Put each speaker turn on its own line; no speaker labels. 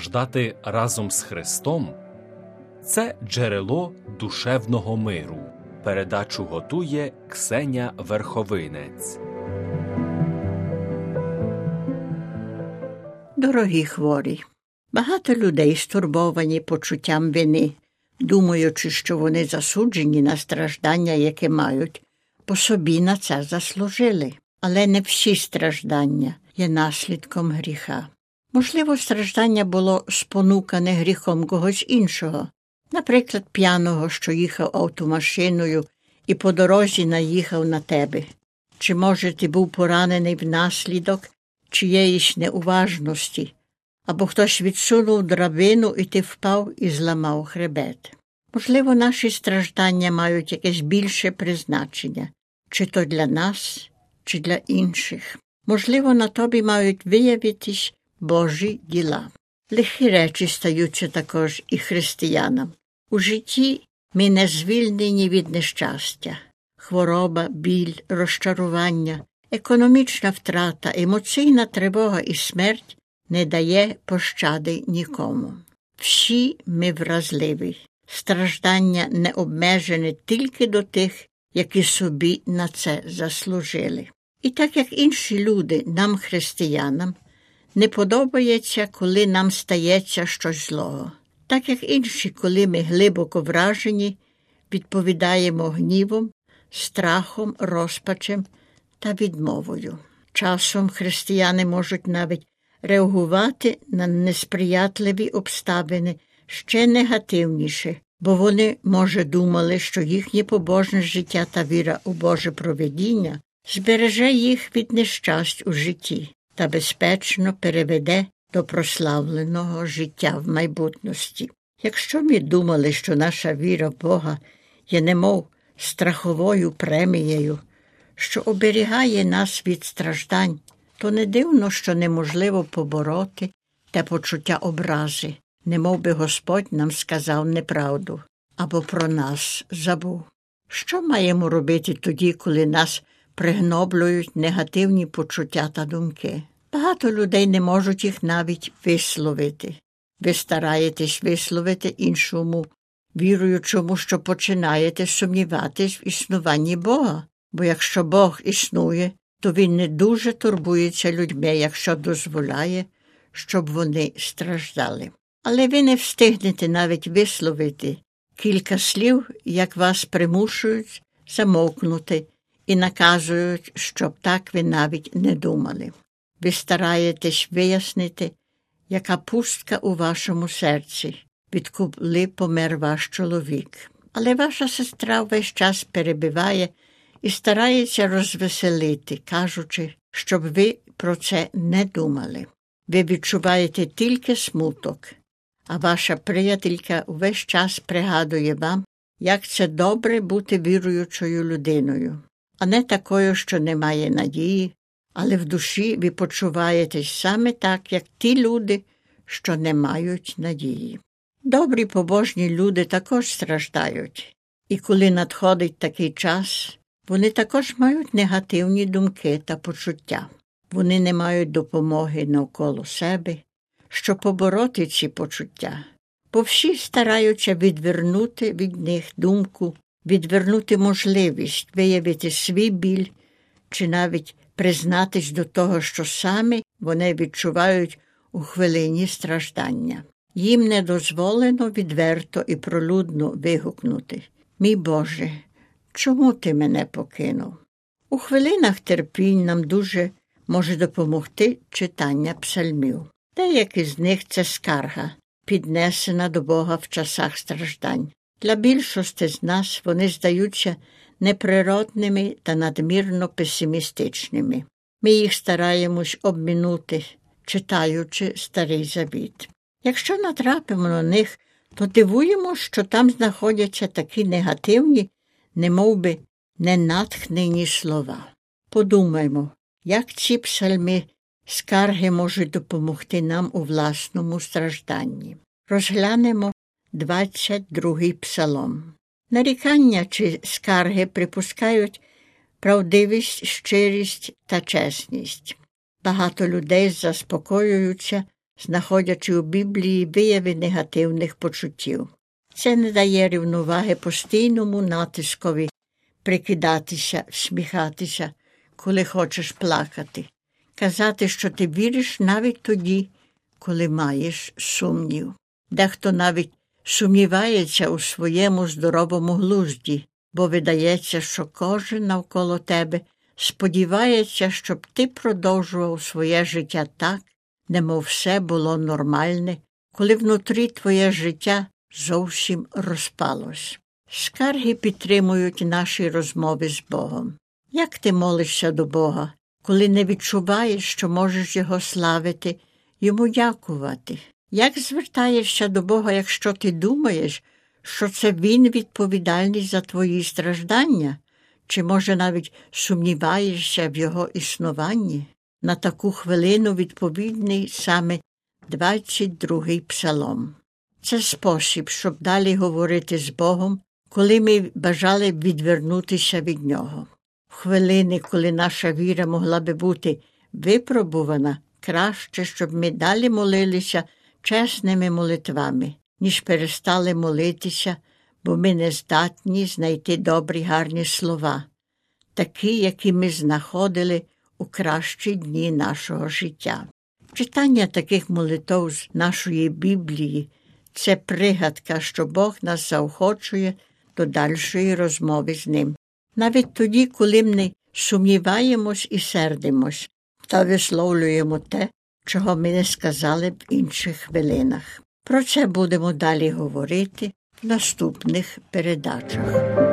страждати разом з Христом це джерело душевного миру. Передачу готує Ксеня Верховинець.
Дорогі хворі, багато людей стурбовані почуттям вини, думаючи, що вони засуджені на страждання, яке мають, по собі на це заслужили. Але не всі страждання є наслідком гріха. Можливо, страждання було спонукане гріхом когось іншого, наприклад, п'яного, що їхав автомашиною і по дорозі наїхав на тебе. Чи, може, ти був поранений внаслідок чиєїсь неуважності, або хтось відсунув драбину, і ти впав і зламав хребет. Можливо, наші страждання мають якесь більше призначення, чи то для нас, чи для інших. Можливо, на тобі мають виявитись Божі діла. Лихі речі стаються також і християнам. У житті ми не звільнені від нещастя, хвороба, біль, розчарування, економічна втрата, емоційна тривога і смерть не дає пощади нікому. Всі ми вразливі, страждання не обмежене тільки до тих, які собі на це заслужили. І так як інші люди, нам, християнам, не подобається, коли нам стається щось злого. Так як інші, коли ми глибоко вражені, відповідаємо гнівом, страхом, розпачем та відмовою. Часом християни можуть навіть реагувати на несприятливі обставини ще негативніше, бо вони, може, думали, що їхнє побожне життя та віра у Боже проведіння збереже їх від нещасть у житті та безпечно переведе до прославленого життя в майбутності. Якщо ми думали, що наша віра в Бога є немов страховою премією, що оберігає нас від страждань, то не дивно, що неможливо побороти те почуття образи, немов би Господь нам сказав неправду або про нас забув. Що маємо робити тоді, коли нас пригноблюють негативні почуття та думки? Багато людей не можуть їх навіть висловити. Ви стараєтесь висловити іншому, віруючому, що починаєте сумніватись в існуванні Бога. Бо якщо Бог існує, то Він не дуже турбується людьми, якщо дозволяє, щоб вони страждали. Але ви не встигнете навіть висловити кілька слів, як вас примушують замовкнути і наказують, щоб так ви навіть не думали. Ви стараєтесь вияснити, яка пустка у вашому серці, відколи помер ваш чоловік. Але ваша сестра весь час перебиває і старається розвеселити, кажучи, щоб ви про це не думали. Ви відчуваєте тільки смуток, а ваша приятелька увесь час пригадує вам, як це добре бути віруючою людиною, а не такою, що не має надії, але в душі ви почуваєтесь саме так, як ті люди, що не мають надії. Добрі побожні люди також страждають, і коли надходить такий час, вони також мають негативні думки та почуття. Вони не мають допомоги навколо себе, щоб побороти ці почуття, бо всі стараються відвернути від них думку, відвернути можливість виявити свій біль чи навіть признатись до того, що саме вони відчувають у хвилині страждання. Їм не дозволено відверто і пролудно вигукнути Мій Боже, чому ти мене покинув? У хвилинах терпінь нам дуже може допомогти читання псальмів. Деякі з них це скарга, піднесена до Бога в часах страждань. Для більшості з нас вони здаються неприродними та надмірно песимістичними. Ми їх стараємось обмінути, читаючи старий завіт. Якщо натрапимо на них, то дивуємо, що там знаходяться такі негативні, немовби ненатхнені слова. Подумаймо, як ці псальми скарги можуть допомогти нам у власному стражданні. Розглянемо 22-й псалом. Нарікання чи скарги припускають правдивість, щирість та чесність. Багато людей заспокоюються знаходячи у Біблії вияви негативних почуттів. Це не дає рівноваги постійному натискові прикидатися, сміхатися, коли хочеш плакати, казати, що ти віриш навіть тоді, коли маєш сумнів. Дехто навіть сумнівається у своєму здоровому глузді, бо видається, що кожен навколо тебе сподівається, щоб ти продовжував своє життя так, немов все було нормальне, коли внутрі твоє життя зовсім розпалось. Скарги підтримують наші розмови з Богом. Як ти молишся до Бога, коли не відчуваєш, що можеш Його славити, йому дякувати? Як звертаєшся до Бога, якщо ти думаєш, що це Він відповідальний за твої страждання, чи, може, навіть сумніваєшся в Його існуванні? На таку хвилину відповідний саме 22-й псалом. Це спосіб, щоб далі говорити з Богом, коли ми бажали відвернутися від Нього. В хвилини, коли наша віра могла би бути випробувана, краще, щоб ми далі молилися чесними молитвами, ніж перестали молитися, бо ми не здатні знайти добрі гарні слова, такі, які ми знаходили у кращі дні нашого життя. Читання таких молитв з нашої Біблії це пригадка, що Бог нас заохочує до дальшої розмови з ним. Навіть тоді, коли ми сумніваємось і сердимось, та висловлюємо те, чого ми не сказали в інших хвилинах. Про це будемо далі говорити в наступних передачах.